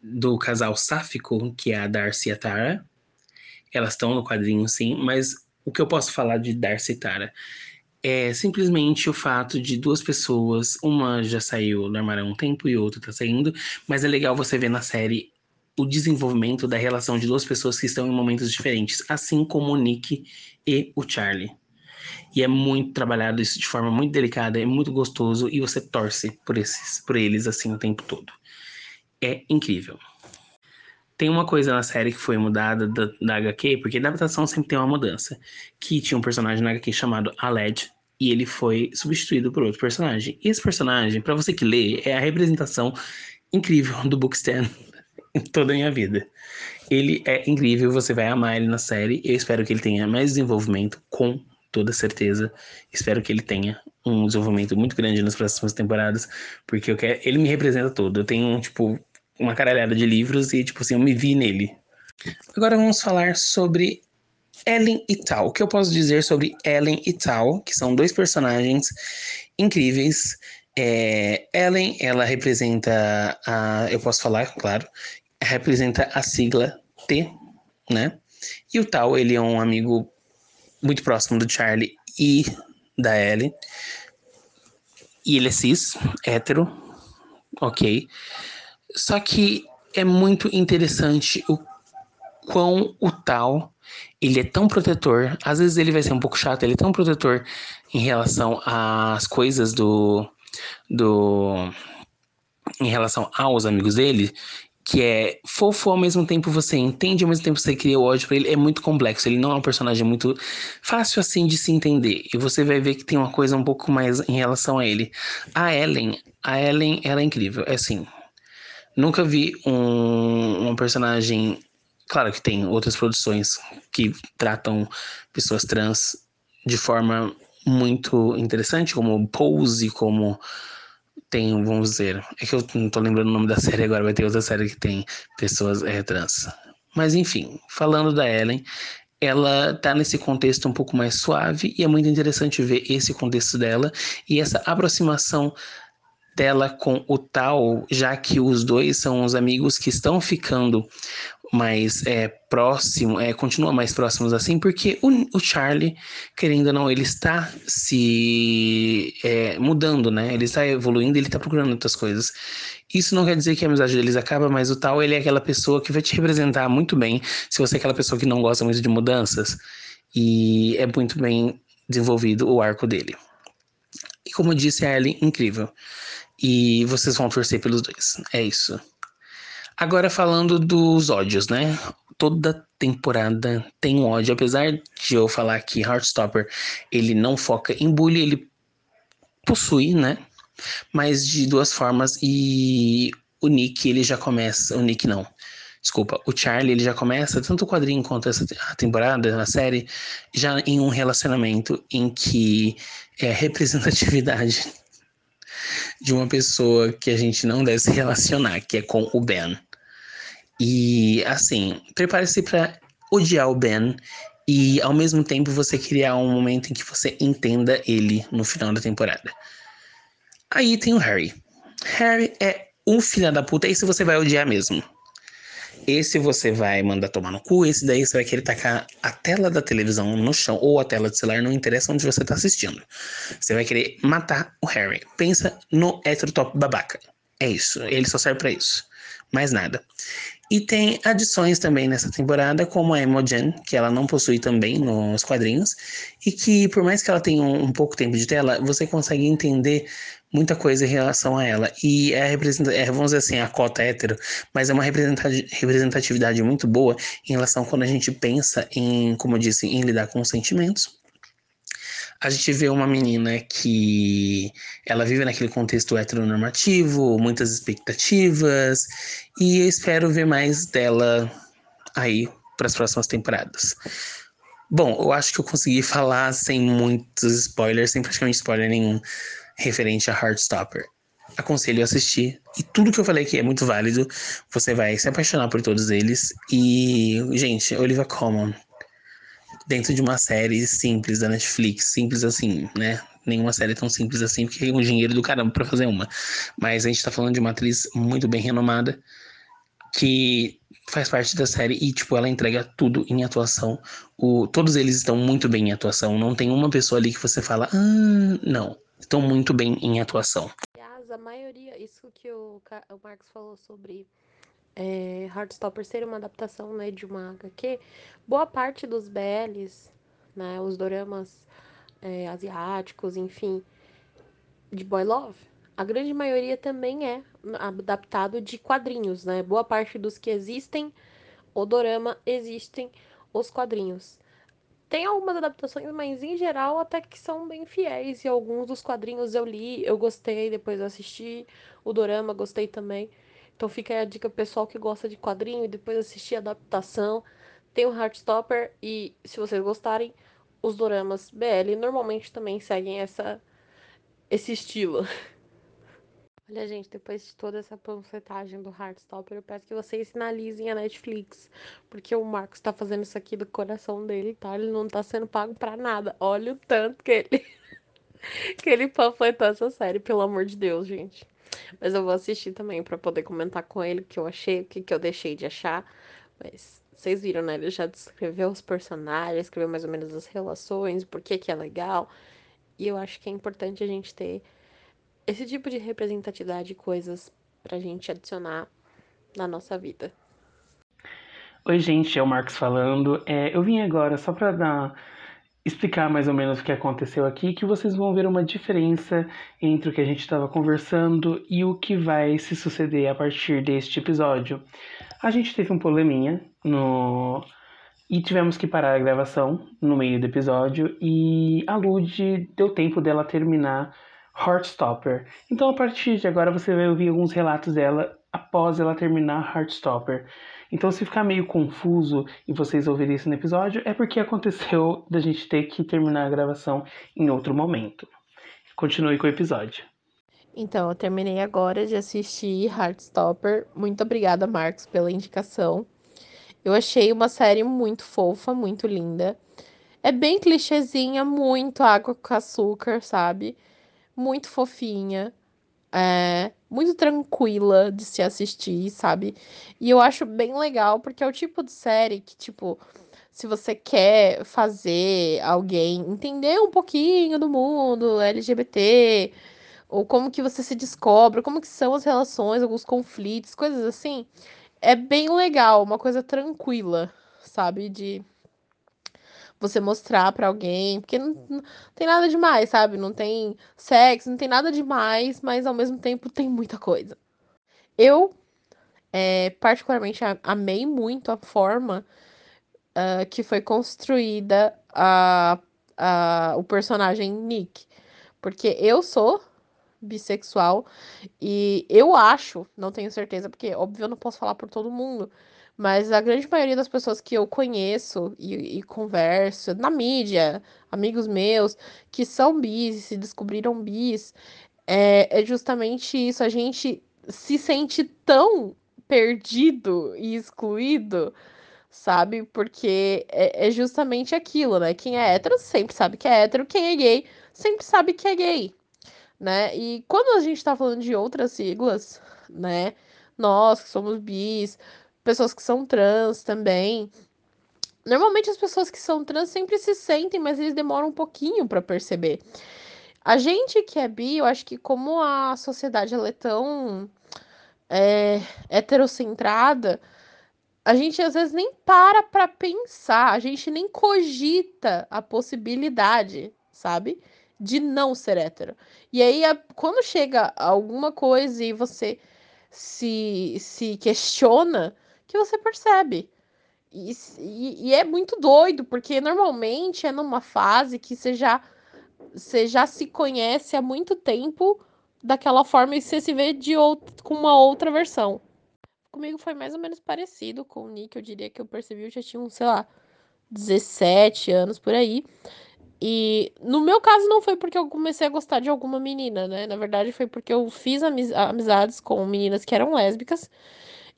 Speaker 2: do casal sáfico, que é a Darcy e a Tara, elas estão no quadrinho sim, mas o que eu posso falar de Darcy Tara é simplesmente o fato de duas pessoas, uma já saiu do armário há um tempo e outra tá saindo, mas é legal você ver na série o desenvolvimento da relação de duas pessoas que estão em momentos diferentes, assim como o Nick e o Charlie. E é muito trabalhado isso de forma muito delicada, é muito gostoso e você torce por esses, por eles assim o tempo todo. É incrível. Tem uma coisa na série que foi mudada da, da HQ, porque na adaptação sempre tem uma mudança. Que tinha um personagem na HQ chamado Aled, e ele foi substituído por outro personagem. E esse personagem, para você que lê, é a representação incrível do Bookstand em toda a minha vida. Ele é incrível, você vai amar ele na série. Eu espero que ele tenha mais desenvolvimento com toda certeza. Espero que ele tenha um desenvolvimento muito grande nas próximas temporadas, porque eu quero, ele me representa todo. Eu tenho, tipo, uma caralhada de livros e, tipo assim, eu me vi nele. Agora vamos falar sobre Ellen e Tal. O que eu posso dizer sobre Ellen e Tal, que são dois personagens incríveis. É, Ellen, ela representa a. Eu posso falar, claro, representa a sigla T, né? E o Tal, ele é um amigo muito próximo do Charlie e da Ellie. E ele é cis, hétero, ok. Só que é muito interessante o quão o tal ele é tão protetor. Às vezes ele vai ser um pouco chato, ele é tão protetor em relação às coisas do do em relação aos amigos dele, que é fofo ao mesmo tempo você entende, ao mesmo tempo você cria o ódio pra ele, é muito complexo. Ele não é um personagem muito fácil assim de se entender. E você vai ver que tem uma coisa um pouco mais em relação a ele. A Ellen, a Ellen, ela é incrível. É assim, nunca vi um, um personagem. Claro que tem outras produções que tratam pessoas trans de forma muito interessante, como Pose, como tem, vamos dizer, é que eu não tô lembrando o nome da série agora, vai ter outra série que tem pessoas é, trans. Mas enfim, falando da Ellen, ela tá nesse contexto um pouco mais suave e é muito interessante ver esse contexto dela e essa aproximação dela com o tal, já que os dois são os amigos que estão ficando mais é, próximo, é, continua mais próximos assim, porque o, o Charlie, querendo ou não, ele está se é, mudando, né? Ele está evoluindo, ele está procurando outras coisas. Isso não quer dizer que a amizade deles acaba, mas o tal, ele é aquela pessoa que vai te representar muito bem se você é aquela pessoa que não gosta muito de mudanças. E é muito bem desenvolvido o arco dele. E como disse a Ellie, incrível. E vocês vão torcer pelos dois. É isso. Agora falando dos ódios, né? Toda temporada tem um ódio, apesar de eu falar que Heartstopper ele não foca em bullying, ele possui, né? Mas de duas formas e o Nick ele já começa, o Nick não. Desculpa, o Charlie ele já começa tanto o quadrinho quanto essa temporada, a série, já em um relacionamento em que é a representatividade de uma pessoa que a gente não deve se relacionar, que é com o Ben. E assim, prepare-se para odiar o Ben e ao mesmo tempo você criar um momento em que você entenda ele no final da temporada. Aí tem o Harry. Harry é um filho da puta, esse você vai odiar mesmo. Esse você vai mandar tomar no cu, esse daí você vai querer tacar a tela da televisão no chão ou a tela do celular, não interessa onde você tá assistindo. Você vai querer matar o Harry. Pensa no heterotop babaca. É isso, ele só serve para isso. Mais nada. E tem adições também nessa temporada, como a Emogen, que ela não possui também nos quadrinhos, e que por mais que ela tenha um, um pouco tempo de tela, você consegue entender muita coisa em relação a ela. E é, é vamos dizer assim, a cota hétero, mas é uma representatividade muito boa em relação quando a gente pensa em, como eu disse, em lidar com sentimentos a gente vê uma menina que ela vive naquele contexto heteronormativo, muitas expectativas, e eu espero ver mais dela aí para as próximas temporadas. Bom, eu acho que eu consegui falar sem muitos spoilers, sem praticamente spoiler nenhum, referente a Heartstopper. Aconselho a assistir. E tudo que eu falei aqui é muito válido. Você vai se apaixonar por todos eles. E, gente, Olivia Colman dentro de uma série simples da Netflix, simples assim, né? Nenhuma série tão simples assim, porque é um dinheiro do caramba para fazer uma. Mas a gente tá falando de uma atriz muito bem renomada, que faz parte da série e, tipo, ela entrega tudo em atuação. O, todos eles estão muito bem em atuação. Não tem uma pessoa ali que você fala, ah, não. Estão muito bem em atuação.
Speaker 1: Aliás, a maioria, isso que o, o Marcos falou sobre é, Heartstopper ser uma adaptação né, de uma HQ, boa parte dos BLs, né, os doramas é, asiáticos, enfim, de Boy Love, a grande maioria também é adaptado de quadrinhos, né? Boa parte dos que existem, o dorama, existem os quadrinhos. Tem algumas adaptações, mas em geral até que são bem fiéis. E alguns dos quadrinhos eu li, eu gostei, depois eu assisti. O dorama, gostei também. Então fica aí a dica pessoal que gosta de quadrinho e depois assistir a adaptação. Tem o Heartstopper e, se vocês gostarem, os doramas BL normalmente também seguem essa, esse estilo. Olha, gente, depois de toda essa panfletagem do Heartstopper, eu peço que vocês sinalizem a Netflix, porque o Marcos tá fazendo isso aqui do coração dele, tá? Ele não tá sendo pago pra nada. Olha o tanto que ele que ele panfletou essa série, pelo amor de Deus, gente. Mas eu vou assistir também para poder comentar com ele o que eu achei, o que, que eu deixei de achar. Mas vocês viram, né? Ele já descreveu os personagens, escreveu mais ou menos as relações, por que, que é legal. E eu acho que é importante a gente ter esse tipo de representatividade e coisas pra gente adicionar na nossa vida.
Speaker 2: Oi, gente, é o Marcos falando. É, eu vim agora só para dar explicar mais ou menos o que aconteceu aqui, que vocês vão ver uma diferença entre o que a gente estava conversando e o que vai se suceder a partir deste episódio. A gente teve um probleminha no e tivemos que parar a gravação no meio do episódio e a Lud deu tempo dela terminar Heartstopper. Então a partir de agora você vai ouvir alguns relatos dela após ela terminar Heartstopper. Então, se ficar meio confuso e vocês ouvirem isso no episódio, é porque aconteceu da gente ter que terminar a gravação em outro momento. Continue com o episódio.
Speaker 1: Então, eu terminei agora de assistir Heartstopper. Muito obrigada, Marcos, pela indicação. Eu achei uma série muito fofa, muito linda. É bem clichêzinha, muito água com açúcar, sabe? Muito fofinha. É, muito tranquila de se assistir, sabe? E eu acho bem legal porque é o tipo de série que, tipo, se você quer fazer alguém entender um pouquinho do mundo LGBT, ou como que você se descobre, como que são as relações, alguns conflitos, coisas assim, é bem legal, uma coisa tranquila, sabe? De você mostrar para alguém, porque não, não, tem nada demais, sabe? Não tem sexo, não tem nada demais, mas ao mesmo tempo tem muita coisa. Eu, é, particularmente, amei muito a forma uh, que foi construída a, a, o personagem Nick, porque eu sou bissexual e eu acho, não tenho certeza, porque óbvio eu não posso falar por todo mundo, mas a grande maioria das pessoas que eu conheço e, e converso na mídia, amigos meus, que são bis, se descobriram bis, é, é justamente isso. A gente se sente tão perdido e excluído, sabe? Porque é, é, justamente aquilo, né? Quem é hétero sempre sabe que é hétero, quem é gay sempre sabe que é gay, né? E quando a gente tá falando de outras siglas, né? Nós que somos bis, pessoas que são trans também. Normalmente as pessoas que são trans sempre se sentem, mas eles demoram um pouquinho para perceber. A gente que é bi, eu acho que como a sociedade é tão é, heterocentrada, a gente às vezes nem para para pensar, a gente nem cogita a possibilidade, sabe? De não ser hétero. E aí, quando chega alguma coisa e você se, se questiona, que você percebe. E, e, e, é muito doido, porque normalmente é numa fase que você já, você já se conhece há muito tempo daquela forma e você se vê de outro, com uma outra versão. Comigo foi mais ou menos parecido com o Nick, eu diria que eu percebi, eu já tinha, sei lá, 17 anos por aí. E no meu caso não foi porque eu comecei a gostar de alguma menina, né? Na verdade foi porque eu fiz amiz amizades com meninas que eram lésbicas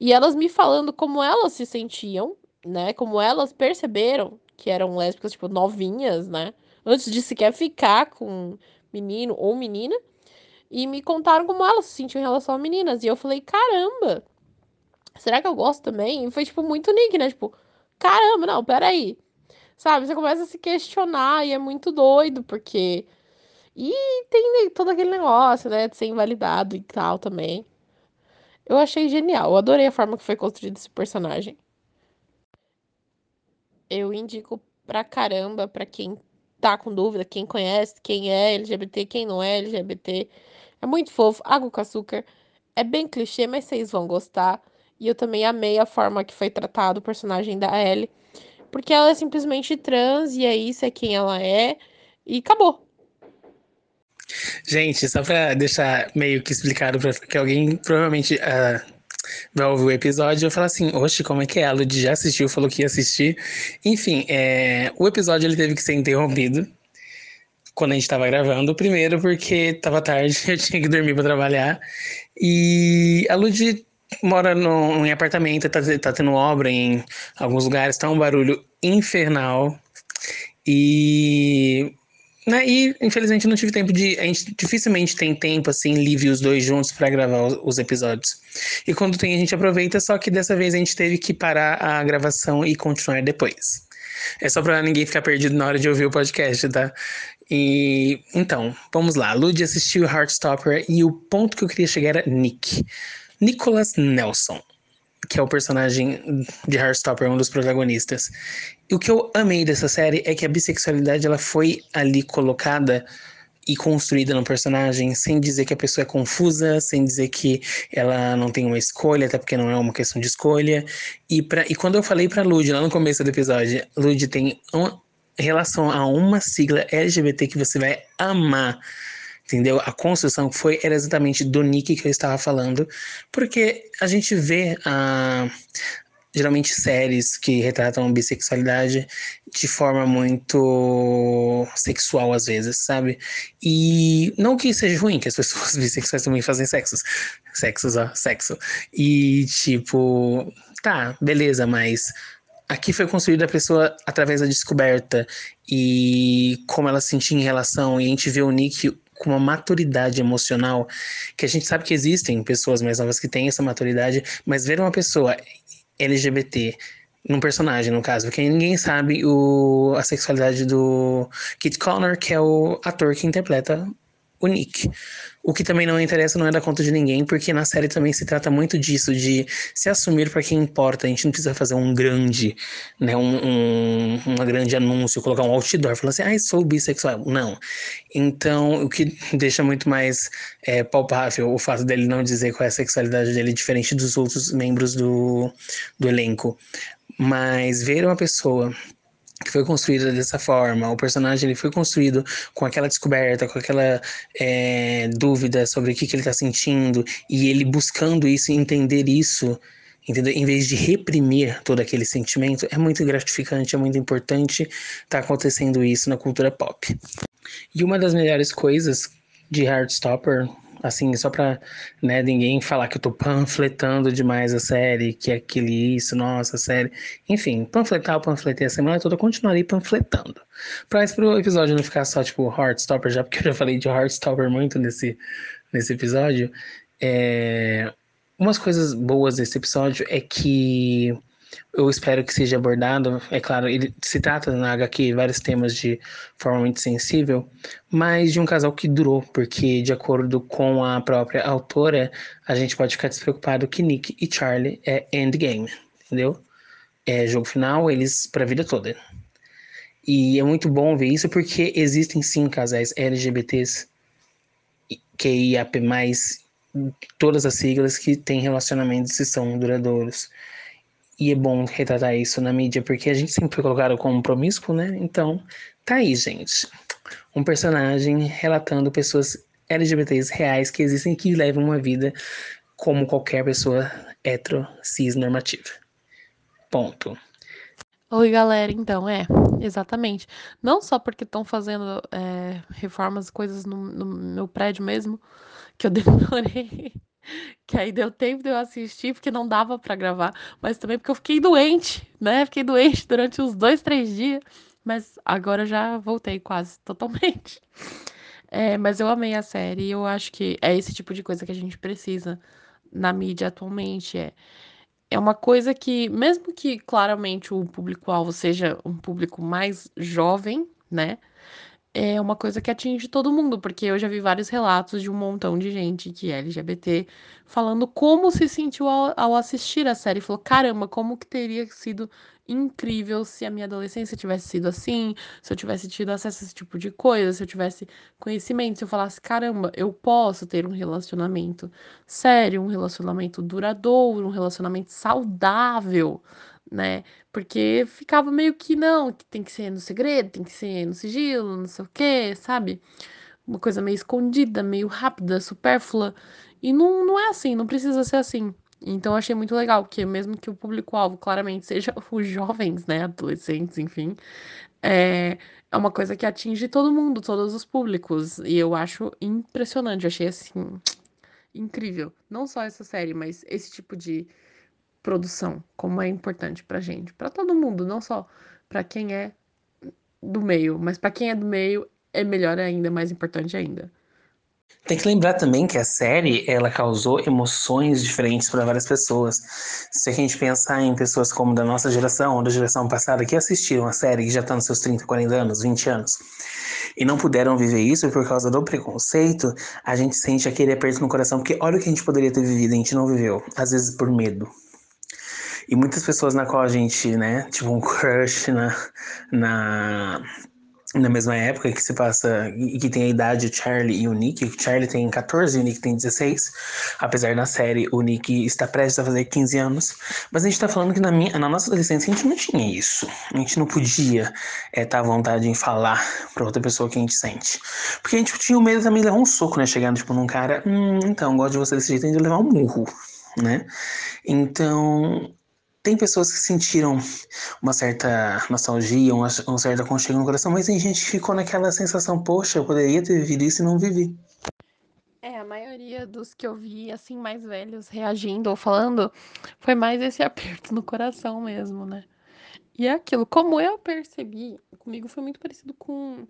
Speaker 1: e elas me falando como elas se sentiam, né? Como elas perceberam que eram lésbicas, tipo, novinhas, né? Antes de sequer ficar com menino ou menina. E me contaram como elas se sentiam em relação a meninas. E eu falei, caramba, será que eu gosto também? E foi, tipo, muito nick, né? Tipo, caramba, não, peraí. Sabe, você começa a se questionar e é muito doido, porque. E tem todo aquele negócio, né, de ser invalidado e tal também. Eu achei genial, eu adorei a forma que foi construído esse personagem. Eu indico pra caramba pra quem tá com dúvida, quem conhece, quem é LGBT, quem não é LGBT. É muito fofo, água com açúcar. É bem clichê, mas vocês vão gostar. E eu também amei a forma que foi tratado o personagem da Ellie. Porque ela é simplesmente trans e é isso, é quem ela é. E acabou.
Speaker 2: Gente, só pra deixar meio que explicado pra que alguém provavelmente uh, vai ouvir o episódio e falar assim, oxe, como é que é? A Lud já assistiu, falou que ia assistir. Enfim, é, o episódio ele teve que ser interrompido quando a gente tava gravando. Primeiro porque tava tarde, eu tinha que dormir para trabalhar. E a Lud mora no, em apartamento, tá, tá tendo obra em alguns lugares, tá um barulho infernal. E né? E infelizmente não tive tempo de. A gente dificilmente tem tempo assim, livre os dois juntos para gravar os episódios. E quando tem, a gente aproveita, só que dessa vez a gente teve que parar a gravação e continuar depois. É só para ninguém ficar perdido na hora de ouvir o podcast, tá? E então, vamos lá. Lud assistiu Heartstopper e o ponto que eu queria chegar era Nick. Nicholas Nelson que é o personagem de Heartstopper, um dos protagonistas. E o que eu amei dessa série é que a bissexualidade ela foi ali colocada e construída no personagem, sem dizer que a pessoa é confusa, sem dizer que ela não tem uma escolha, até porque não é uma questão de escolha. E, pra, e quando eu falei pra Lud lá no começo do episódio, Lud tem uma relação a uma sigla LGBT que você vai amar entendeu? A construção foi era exatamente do Nick que eu estava falando, porque a gente vê a geralmente séries que retratam bissexualidade de forma muito sexual às vezes, sabe? E não que seja ruim que as pessoas bissexuais também fazem sexos, sexos, ó, sexo. E tipo, tá, beleza, mas aqui foi construída a pessoa através da descoberta e como ela se sentia em relação e a gente vê o Nick com uma maturidade emocional que a gente sabe que existem pessoas mais novas que têm essa maturidade, mas ver uma pessoa LGBT num personagem, no caso, porque ninguém sabe o, a sexualidade do Kit Connor, que é o ator que interpreta o Nick. O que também não interessa não é da conta de ninguém, porque na série também se trata muito disso, de se assumir para quem importa. A gente não precisa fazer um grande, né, um, um grande anúncio, colocar um outdoor falando assim, ah, sou bissexual. Não. Então, o que deixa muito mais é, palpável o fato dele não dizer qual é a sexualidade dele, diferente dos outros membros do, do elenco. Mas ver uma pessoa que foi construída dessa forma, o personagem ele foi construído com aquela descoberta, com aquela é, dúvida sobre o que, que ele está sentindo, e ele buscando isso, entender isso, entendeu? Em vez de reprimir todo aquele sentimento, é muito gratificante, é muito importante estar tá acontecendo isso na cultura pop. E uma das melhores coisas de Heartstopper assim, só pra né, ninguém falar que eu tô panfletando demais a série, que é aquele isso, nossa, série. Enfim, panfletar, eu panfletei a semana toda, continuarei panfletando. Pra esse pro episódio não ficar só, tipo, Heartstopper, já porque eu já falei de Heartstopper muito nesse, nesse episódio. É... Umas coisas boas desse episódio é que eu espero que seja abordado. É claro, ele se trata na HQ vários temas de forma muito sensível, mas de um casal que durou, porque de acordo com a própria autora, a gente pode ficar despreocupado que Nick e Charlie é endgame, entendeu? É jogo final, eles para a vida toda. E é muito bom ver isso porque existem sim casais LGBTs QIAP+, todas as siglas que têm relacionamentos e são duradouros. E é bom retratar isso na mídia, porque a gente sempre foi colocado como promíscuo, né? Então, tá aí, gente. Um personagem relatando pessoas LGBTs reais que existem que levam uma vida como qualquer pessoa hetero, cis, normativa. Ponto.
Speaker 1: Oi, galera. Então, é, exatamente. Não só porque estão fazendo é, reformas, coisas no, no meu prédio mesmo, que eu demorei que aí deu tempo de eu assistir, porque não dava para gravar, mas também porque eu fiquei doente, né? Fiquei doente durante uns dois, três dias, mas agora já voltei quase totalmente. É, mas eu amei a série e eu acho que é esse tipo de coisa que a gente precisa na mídia atualmente. É, é uma coisa que, mesmo que claramente o público-alvo seja um público mais jovem, né? É uma coisa que atinge todo mundo, porque eu já vi vários relatos de um montão de gente que é LGBT falando como se sentiu ao, ao assistir a série. Falou: caramba, como que teria sido incrível se a minha adolescência tivesse sido assim, se eu tivesse tido acesso a esse tipo de coisa, se eu tivesse conhecimento, se eu falasse: caramba, eu posso ter um relacionamento sério, um relacionamento duradouro, um relacionamento saudável né? Porque ficava meio que não, que tem que ser no segredo, tem que ser no sigilo, não sei o quê, sabe? Uma coisa meio escondida, meio rápida, supérflua. E não, não é assim, não precisa ser assim. Então eu achei muito legal, porque mesmo que o público-alvo claramente seja os jovens, né? Adolescentes, enfim. É, é uma coisa que atinge todo mundo, todos os públicos. E eu acho impressionante, eu achei assim. Incrível. Não só essa série, mas esse tipo de produção, como é importante pra gente, para todo mundo, não só para quem é do meio, mas para quem é do meio é melhor ainda, mais importante ainda.
Speaker 2: Tem que lembrar também que a série ela causou emoções diferentes para várias pessoas. Se a gente pensar em pessoas como da nossa geração, ou da geração passada, que assistiram a série, que já está nos seus 30, 40 anos, 20 anos, e não puderam viver isso por causa do preconceito, a gente sente aquele aperto no coração, porque olha o que a gente poderia ter vivido, a gente não viveu, às vezes por medo. E muitas pessoas na qual a gente, né, tipo um crush na, na, na mesma época que se passa, e que tem a idade o Charlie e o Nick, o Charlie tem 14 e o Nick tem 16, apesar na série o Nick está prestes a fazer 15 anos, mas a gente tá falando que na, minha, na nossa adolescência a gente não tinha isso, a gente não podia estar é, tá à vontade em falar pra outra pessoa que a gente sente, porque a gente tinha o medo também de levar um soco, né, chegando tipo num cara, hum, então, gosto de você desse jeito, tem de levar um murro, né, então tem pessoas que sentiram uma certa nostalgia, um, um certo aconchego no coração, mas tem gente que ficou naquela sensação, poxa, eu poderia ter vivido isso e não vivi.
Speaker 1: É, a maioria dos que eu vi, assim, mais velhos reagindo ou falando, foi mais esse aperto no coração mesmo, né? E é aquilo, como eu percebi, comigo foi muito parecido com,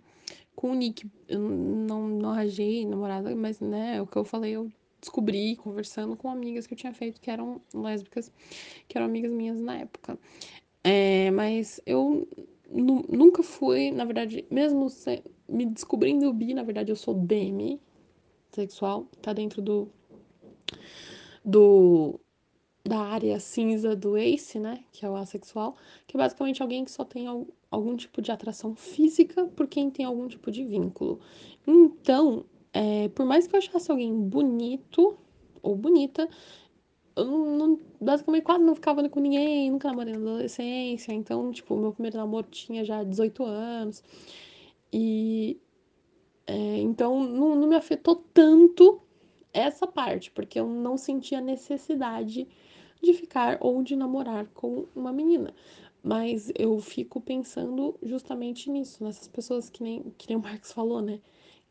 Speaker 1: com o Nick. Eu não, não arranjei namorada, mas, né, o que eu falei, eu descobri conversando com amigas que eu tinha feito que eram lésbicas, que eram amigas minhas na época. É, mas eu nunca fui, na verdade, mesmo me descobrindo bi, na verdade eu sou demi sexual, tá dentro do do da área cinza do ACE, né, que é o assexual, que é basicamente alguém que só tem algum tipo de atração física por quem tem algum tipo de vínculo. Então, é, por mais que eu achasse alguém bonito ou bonita, eu não, basicamente quase não ficava com ninguém, nunca namorei na adolescência, então, tipo, meu primeiro namoro tinha já 18 anos. E é, então não, não me afetou tanto essa parte, porque eu não sentia necessidade de ficar ou de namorar com uma menina. Mas eu fico pensando justamente nisso, nessas pessoas que nem, que nem o Marcos falou, né?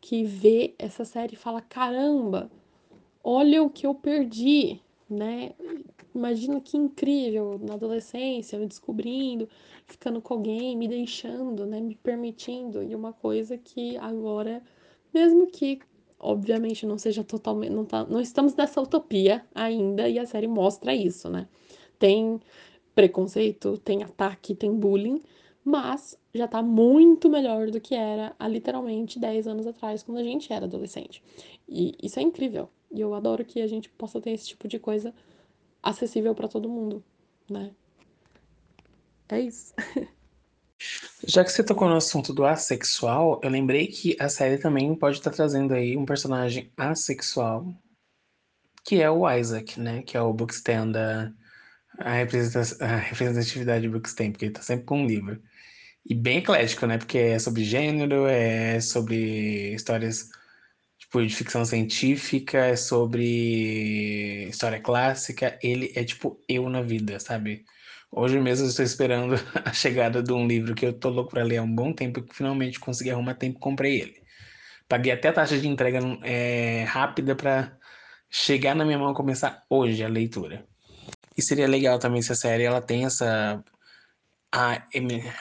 Speaker 1: Que vê essa série e fala: caramba, olha o que eu perdi, né? Imagina que incrível na adolescência, me descobrindo, ficando com alguém, me deixando, né? Me permitindo. E uma coisa que agora, mesmo que obviamente não seja totalmente. Não, tá, não estamos nessa utopia ainda e a série mostra isso, né? Tem preconceito, tem ataque, tem bullying, mas já tá muito melhor do que era há literalmente 10 anos atrás, quando a gente era adolescente. E isso é incrível. E eu adoro que a gente possa ter esse tipo de coisa acessível para todo mundo, né? É isso.
Speaker 2: Já que você tocou no assunto do assexual, eu lembrei que a série também pode estar trazendo aí um personagem assexual, que é o Isaac, né? Que é o Bookstand da a, representatividade do Bookstand, porque ele tá sempre com um livro. E bem eclético, né? Porque é sobre gênero, é sobre histórias tipo, de ficção científica, é sobre história clássica. Ele é tipo eu na vida, sabe? Hoje mesmo eu estou esperando a chegada de um livro que eu tô louco para ler há um bom tempo e finalmente consegui arrumar tempo e comprei ele. Paguei até a taxa de entrega é, rápida para chegar na minha mão e começar hoje a leitura. E seria legal também se a série ela tem essa a,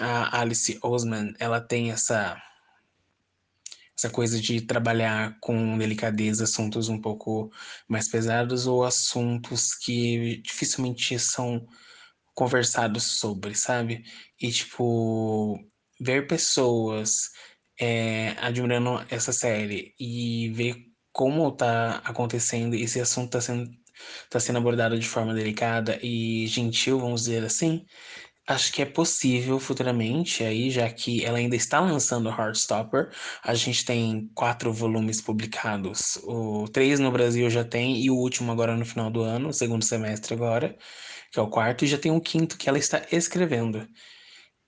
Speaker 2: a Alice Osman, ela tem essa essa coisa de trabalhar com delicadeza assuntos um pouco mais pesados ou assuntos que dificilmente são conversados sobre, sabe? E, tipo, ver pessoas é, admirando essa série e ver como tá acontecendo, esse assunto tá sendo, tá sendo abordado de forma delicada e gentil, vamos dizer assim, acho que é possível futuramente, aí, já que ela ainda está lançando Heartstopper, a gente tem quatro volumes publicados, o três no Brasil já tem, e o último agora no final do ano, segundo semestre agora, que é o quarto, e já tem um quinto que ela está escrevendo.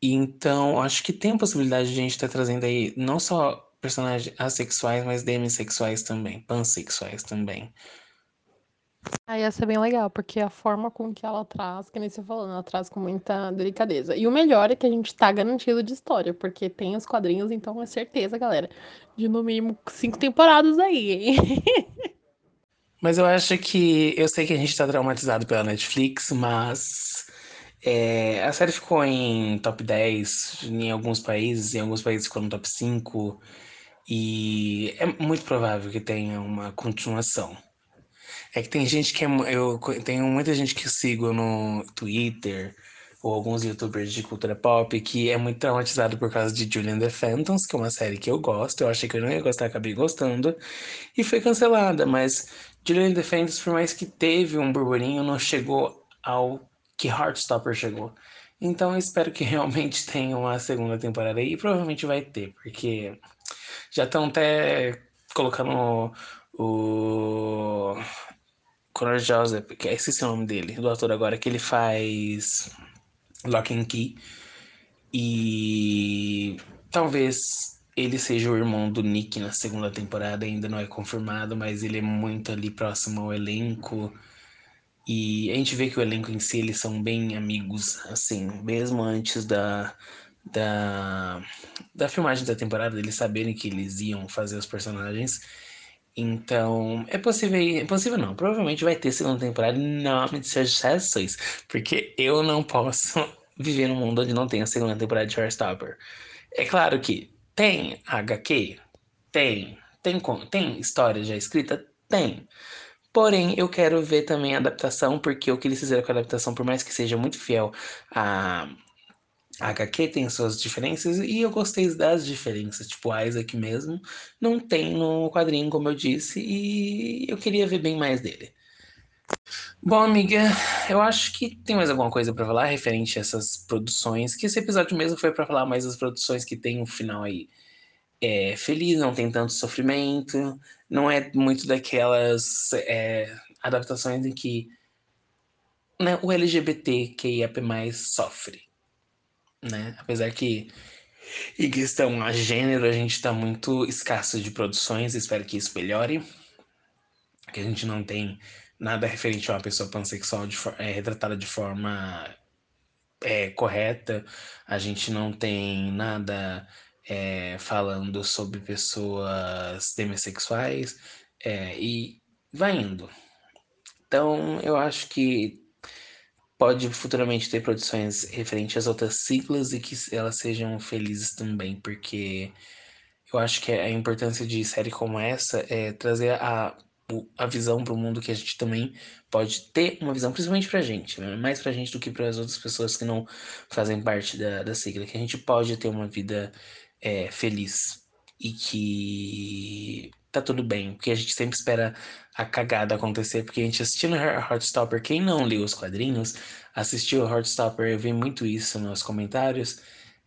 Speaker 2: Então, acho que tem a possibilidade de a gente estar trazendo aí não só personagens assexuais, mas demissexuais também, pansexuais também.
Speaker 1: Ah, ia ser bem legal, porque a forma com que ela traz, que nem você falou, ela traz com muita delicadeza. E o melhor é que a gente tá garantido de história, porque tem os quadrinhos, então é certeza, galera, de no mínimo cinco temporadas aí, hein?
Speaker 2: Mas eu acho que. Eu sei que a gente tá traumatizado pela Netflix, mas. É, a série ficou em top 10 em alguns países, em alguns países ficou no top 5. E é muito provável que tenha uma continuação. É que tem gente que é. Eu tenho muita gente que sigo no Twitter ou alguns youtubers de cultura pop que é muito traumatizado por causa de Julian the Phantoms, que é uma série que eu gosto. Eu achei que eu não ia gostar, acabei gostando. E foi cancelada, mas Julian the Phantoms, por mais que teve um burburinho, não chegou ao que Heartstopper chegou. Então eu espero que realmente tenha uma segunda temporada aí. E provavelmente vai ter, porque já estão até colocando o Conor Joseph, que é esse o nome dele, do ator agora, que ele faz Lock and Key. E talvez ele seja o irmão do Nick na segunda temporada, ainda não é confirmado, mas ele é muito ali próximo ao elenco. E a gente vê que o elenco em si, eles são bem amigos, assim, mesmo antes da, da, da filmagem da temporada, eles saberem que eles iam fazer os personagens. Então, é possível, é possível não, provavelmente vai ter segunda temporada em nome de sucessos, porque eu não posso viver num mundo onde não tem a segunda temporada de Heartstopper. É claro que Tem HQ? Tem. Tem, tem história já escrita? Tem. Porém, eu quero ver também a adaptação, porque o que eles fizeram com a adaptação, por mais que seja muito fiel a, a HQ, tem suas diferenças, e eu gostei das diferenças. Tipo, Isaac mesmo não tem no quadrinho, como eu disse, e eu queria ver bem mais dele. Bom, amiga, eu acho que tem mais alguma coisa para falar referente a essas produções, que esse episódio mesmo foi para falar mais das produções que tem um final aí é, feliz, não tem tanto sofrimento, não é muito daquelas é, adaptações em que né, o LGBTQIAP+, sofre, né? Apesar que em questão a gênero a gente está muito escasso de produções, espero que isso melhore, que a gente não tem nada referente a uma pessoa pansexual de, é, retratada de forma é, correta, a gente não tem nada é, falando sobre pessoas demissexuais é, e vai indo. Então, eu acho que pode futuramente ter produções referentes às outras siglas e que elas sejam felizes também, porque eu acho que a importância de série como essa é trazer a a visão para o mundo que a gente também pode ter uma visão, principalmente para a gente, né? mais para a gente do que para as outras pessoas que não fazem parte da, da sigla, que a gente pode ter uma vida é, feliz e que tá tudo bem, porque a gente sempre espera a cagada acontecer, porque a gente assistindo Heartstopper, quem não leu os quadrinhos, assistiu Heartstopper, eu vi muito isso nos comentários,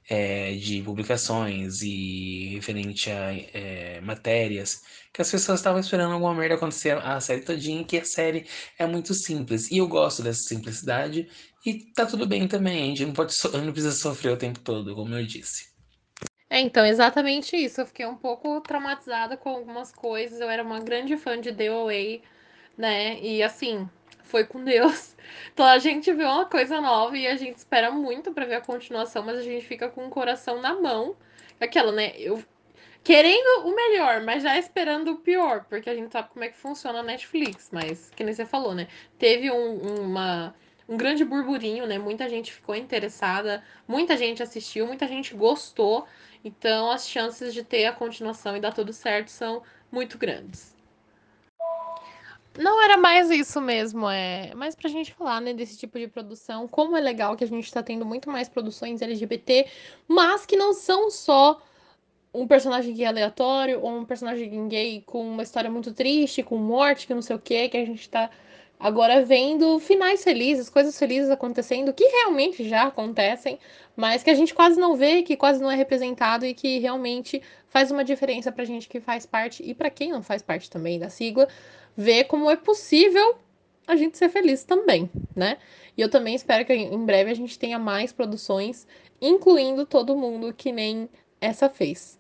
Speaker 2: é, de publicações e referente a é, matérias, que as pessoas estavam esperando alguma merda acontecer a série todinha, que a série é muito simples. E eu gosto dessa simplicidade, e tá tudo bem também, a gente não, pode so não precisa sofrer o tempo todo, como eu disse.
Speaker 1: É, então, exatamente isso. Eu fiquei um pouco traumatizada com algumas coisas. Eu era uma grande fã de The Away, né? E assim, foi com Deus. Então a gente vê uma coisa nova e a gente espera muito para ver a continuação, mas a gente fica com o coração na mão. Aquela, né? Eu querendo o melhor, mas já esperando o pior, porque a gente sabe como é que funciona a Netflix, mas que nem você falou, né? Teve um, uma um grande burburinho, né? Muita gente ficou interessada, muita gente assistiu, muita gente gostou. Então as chances de ter a continuação e dar tudo certo são muito grandes. Não era mais isso mesmo, é mais pra gente falar, né, desse tipo de produção, como é legal que a gente tá tendo muito mais produções LGBT, mas que não são só um personagem gay aleatório ou um personagem gay com uma história muito triste, com morte, que não sei o que, que a gente tá agora vendo finais felizes, coisas felizes acontecendo, que realmente já acontecem, mas que a gente quase não vê, que quase não é representado e que realmente faz uma diferença pra gente que faz parte e para quem não faz parte também da sigla, ver como é possível a gente ser feliz também, né? E eu também espero que em breve a gente tenha mais produções, incluindo todo mundo que nem essa fez.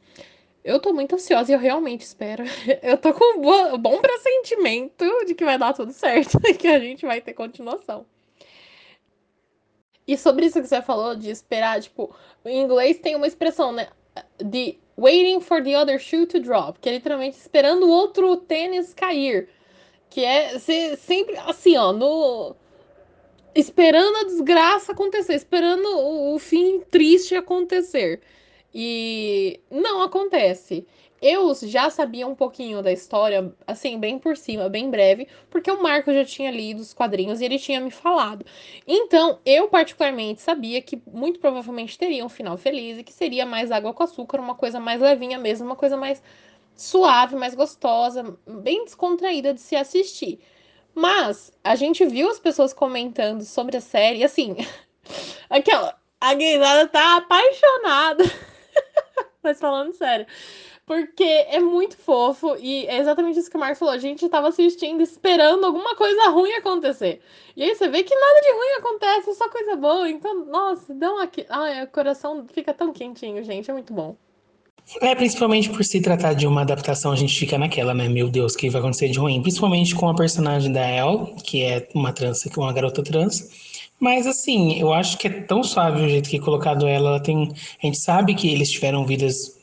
Speaker 1: Eu tô muito ansiosa e eu realmente espero. Eu tô com um bom pressentimento de que vai dar tudo certo e que a gente vai ter continuação. E sobre isso que você falou de esperar, tipo, em inglês tem uma expressão, né? De waiting for the other shoe to drop, que é literalmente esperando o outro tênis cair. Que é sempre assim, ó, no esperando a desgraça acontecer, esperando o, o fim triste acontecer. E não acontece. Eu já sabia um pouquinho da história, assim, bem por cima, bem breve, porque o Marco já tinha lido os quadrinhos e ele tinha me falado. Então, eu particularmente sabia que muito provavelmente teria um final feliz e que seria mais água com açúcar, uma coisa mais levinha mesmo, uma coisa mais suave, mais gostosa, bem descontraída de se assistir. Mas a gente viu as pessoas comentando sobre a série, assim, aquela, a guisada tá apaixonada. Mas falando sério. Porque é muito fofo e é exatamente isso que o Marco falou. A gente tava assistindo, esperando alguma coisa ruim acontecer. E aí você vê que nada de ruim acontece, é só coisa boa. Então, nossa, dá uma. Ai, o coração fica tão quentinho, gente. É muito bom.
Speaker 2: É, principalmente por se tratar de uma adaptação, a gente fica naquela, né? Meu Deus, o que vai acontecer de ruim? Principalmente com a personagem da Elle, que é uma trans, uma garota trans. Mas assim, eu acho que é tão suave o jeito que é colocado ela. ela tem, a gente sabe que eles tiveram vidas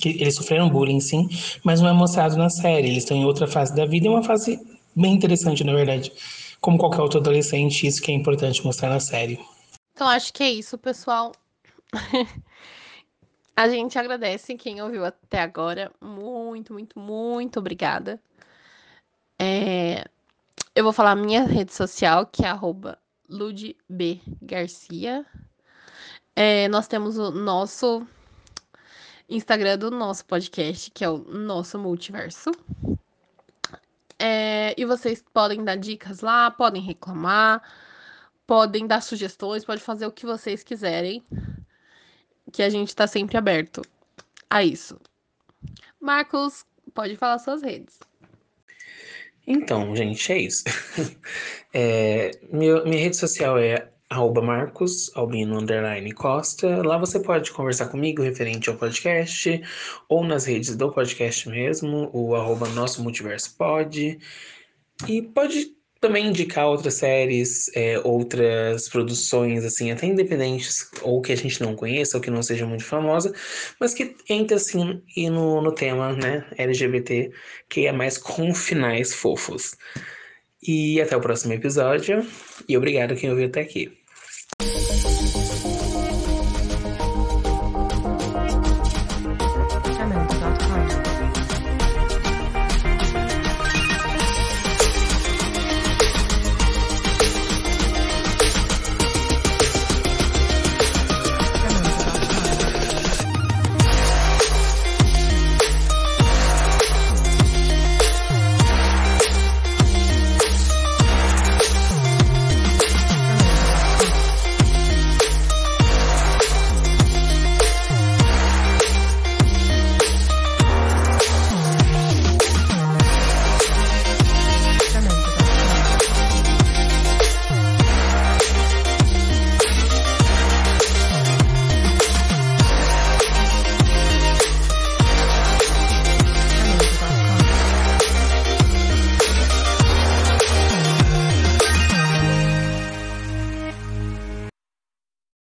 Speaker 2: que eles sofreram bullying, sim, mas não é mostrado na série. Eles estão em outra fase da vida, e uma fase bem interessante, na verdade. Como qualquer outro adolescente, isso que é importante mostrar na série.
Speaker 1: Então acho que é isso, pessoal. A gente agradece quem ouviu até agora. Muito, muito, muito obrigada. É, eu vou falar minha rede social, que é arroba ludbgarcia. É, nós temos o nosso Instagram do nosso podcast, que é o Nosso Multiverso. É, e vocês podem dar dicas lá, podem reclamar, podem dar sugestões, pode fazer o que vocês quiserem, que a gente está sempre aberto a isso. Marcos, pode falar suas redes.
Speaker 2: Então, gente, é isso. É, meu, minha rede social é Marcos Albino Underline Costa. Lá você pode conversar comigo referente ao podcast, ou nas redes do podcast mesmo, o arroba Nosso Multiverso Pod. E pode também indicar outras séries, é, outras produções, assim, até independentes, ou que a gente não conheça, ou que não seja muito famosa, mas que entre, assim, e no, no tema, né, LGBT, que é mais com finais fofos. E até o próximo episódio, e obrigado quem ouviu até aqui.